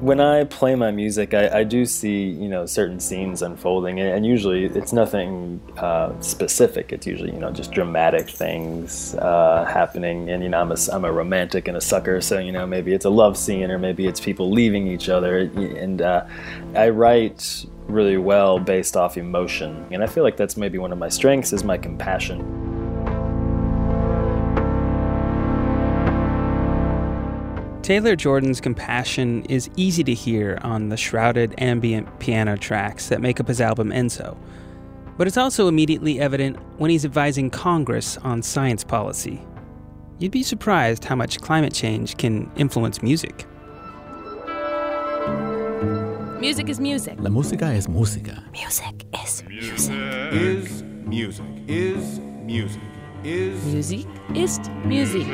When I play my music, I, I do see you know certain scenes unfolding, and usually it's nothing uh, specific. It's usually you know just dramatic things uh, happening, and you know I'm a I'm a romantic and a sucker, so you know maybe it's a love scene, or maybe it's people leaving each other, and uh, I write really well based off emotion, and I feel like that's maybe one of my strengths is my compassion. Taylor Jordan's compassion is easy to hear on the shrouded ambient piano tracks that make up his album Enso, But it's also immediately evident when he's advising Congress on science policy. You'd be surprised how much climate change can influence music. Music is music. La música es música. Music is music. Is music. Is music. Is Musik ist Musik.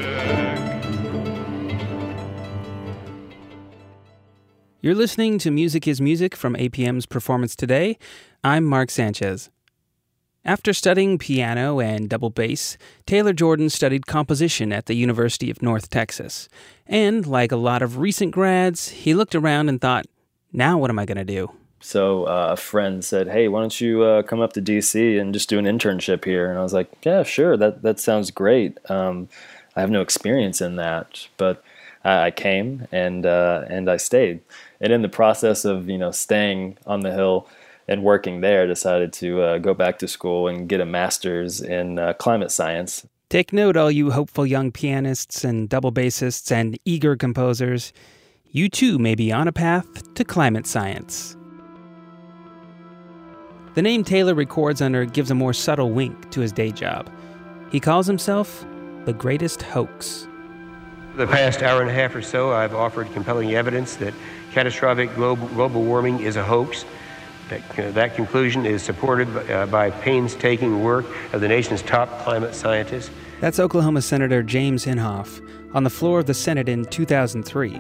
You're listening to Music is Music from APM's Performance Today. I'm Marc Sanchez. After studying piano and double bass, Taylor Jordan studied composition at the University of North Texas. And like a lot of recent grads, he looked around and thought, now what am I going to do? So uh, a friend said, "Hey, why don't you uh, come up to DC and just do an internship here?" And I was like, "Yeah, sure. That that sounds great. Um, I have no experience in that, but I, I came and uh, and I stayed. And in the process of you know staying on the hill and working there, decided to uh, go back to school and get a master's in uh, climate science. Take note, all you hopeful young pianists and double bassists and eager composers. You too may be on a path to climate science. The name Taylor records under gives a more subtle wink to his day job. He calls himself the greatest hoax. The past hour and a half or so, I've offered compelling evidence that catastrophic global, warming is a hoax. That, uh, that conclusion is supported by, uh, by painstaking work of the nation's top climate scientists. That's Oklahoma Senator James Inhofe on the floor of the Senate in 2003,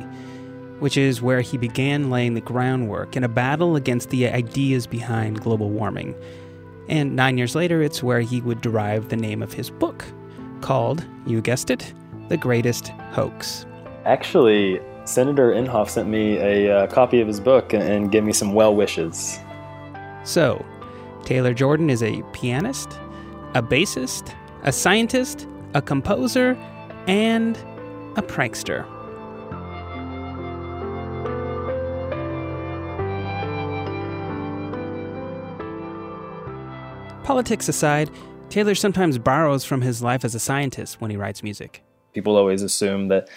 which is where he began laying the groundwork in a battle against the ideas behind global warming. And nine years later, it's where he would derive the name of his book, called, you guessed it, The Greatest Hoax. Actually, Senator Inhofe sent me a uh, copy of his book and, and gave me some well wishes. So, Taylor Jordan is a pianist, a bassist, a scientist, a composer, and a prankster. Politics aside, Taylor sometimes borrows from his life as a scientist when he writes music. People always assume that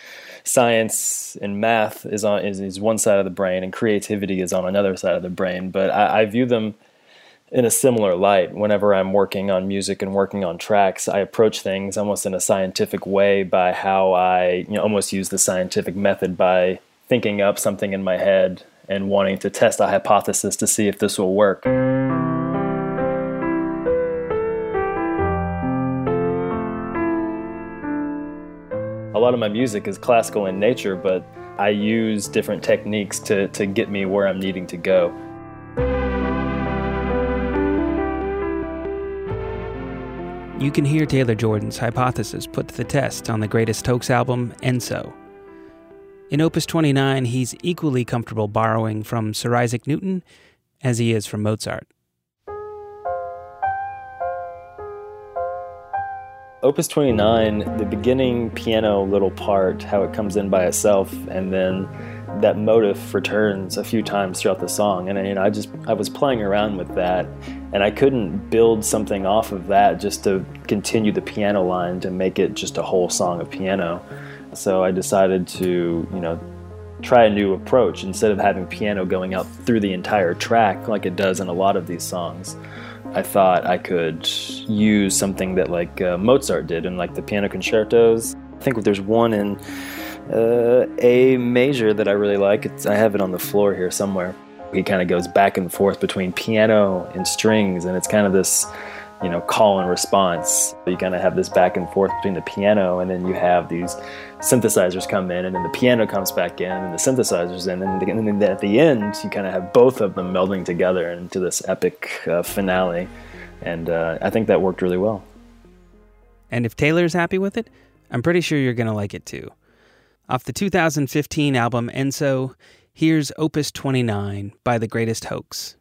science and math is on is, is one side of the brain and creativity is on another side of the brain. But I, I view them in a similar light. Whenever I'm working on music and working on tracks, I approach things almost in a scientific way by how I you know, almost use the scientific method by thinking up something in my head and wanting to test a hypothesis to see if this will work. A lot of my music is classical in nature, but I use different techniques to, to get me where I'm needing to go. You can hear Taylor Jordan's hypothesis put to the test on the Greatest Hoax album, Enso. In Opus 29, he's equally comfortable borrowing from Sir Isaac Newton as he is from Mozart. Opus 29, the beginning piano little part, how it comes in by itself, and then that motif returns a few times throughout the song. And you know, I just I was playing around with that, and I couldn't build something off of that just to continue the piano line to make it just a whole song of piano. So I decided to you know try a new approach instead of having piano going out through the entire track like it does in a lot of these songs. I thought I could use something that like uh, Mozart did in like the piano concertos. I think there's one in uh, A major that I really like. It's, I have it on the floor here somewhere. He kind of goes back and forth between piano and strings, and it's kind of this, you know, call and response. You kind of have this back and forth between the piano, and then you have these synthesizers come in, and then the piano comes back in, and the synthesizers in, and then at the end, you kind of have both of them melding together into this epic uh, finale. And uh, I think that worked really well. And if Taylor's happy with it, I'm pretty sure you're going to like it too. Off the 2015 album Enso, Here's Opus 29 by The Greatest Hoax.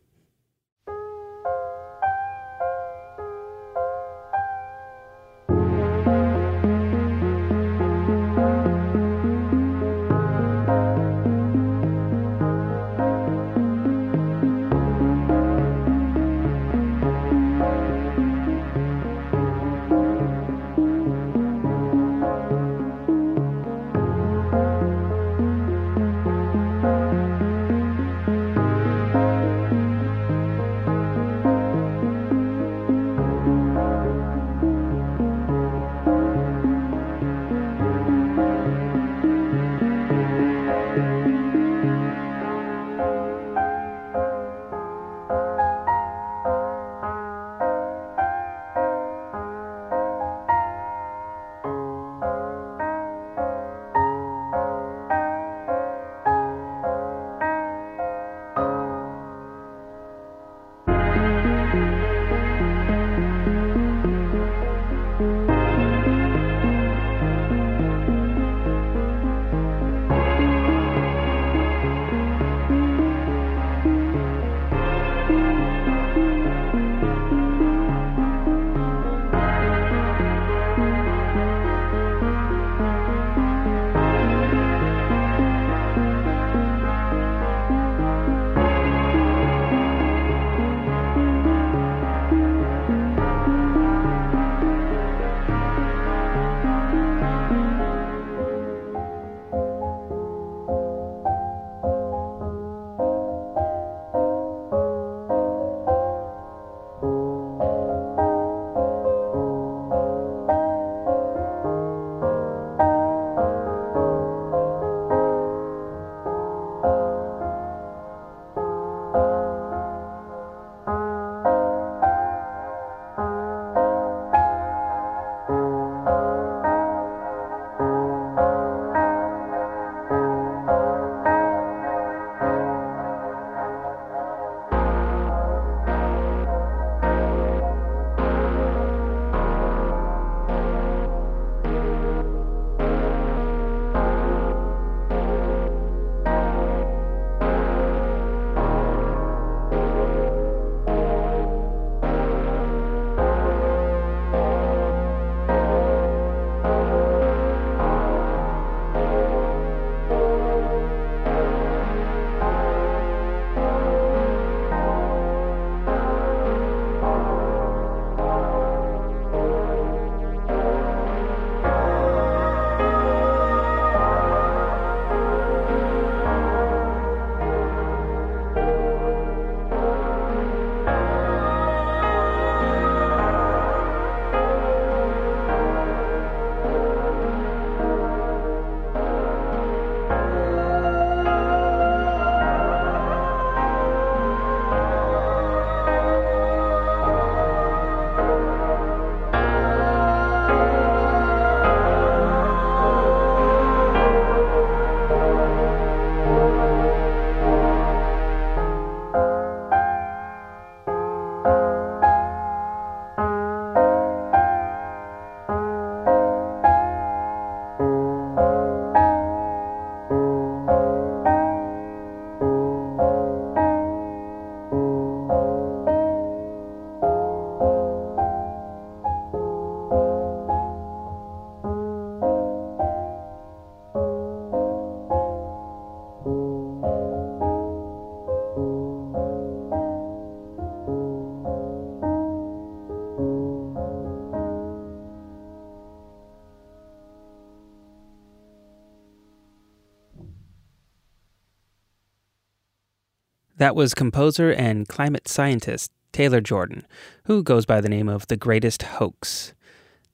That was composer and climate scientist Taylor Jordan, who goes by the name of The Greatest Hoax.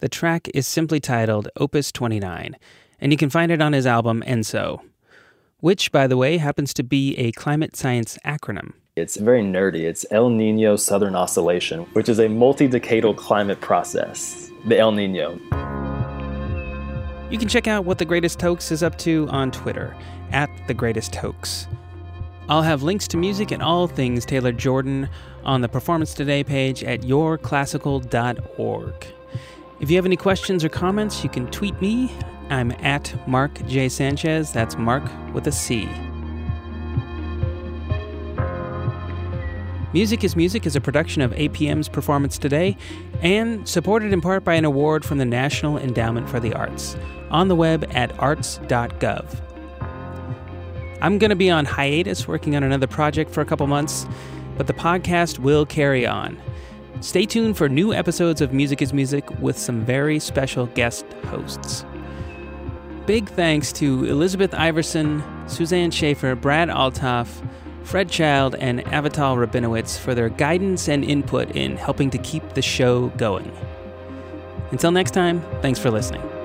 The track is simply titled Opus 29, and you can find it on his album ENSO, which, by the way, happens to be a climate science acronym. It's very nerdy. It's El Nino Southern Oscillation, which is a multi decadal climate process, the El Nino. You can check out what The Greatest Hoax is up to on Twitter, at The Greatest Hoax. I'll have links to music and all things Taylor Jordan on the Performance Today page at yourclassical.org. If you have any questions or comments, you can tweet me. I'm at Marc J. Sanchez. That's Marc with a C. Music is Music is a production of APM's Performance Today and supported in part by an award from the National Endowment for the Arts on the web at arts.gov. I'm going to be on hiatus working on another project for a couple months, but the podcast will carry on. Stay tuned for new episodes of Music is Music with some very special guest hosts. Big thanks to Elizabeth Iverson, Suzanne Schaefer, Brad Altoff, Fred Child, and Avital Rabinowitz for their guidance and input in helping to keep the show going. Until next time, thanks for listening.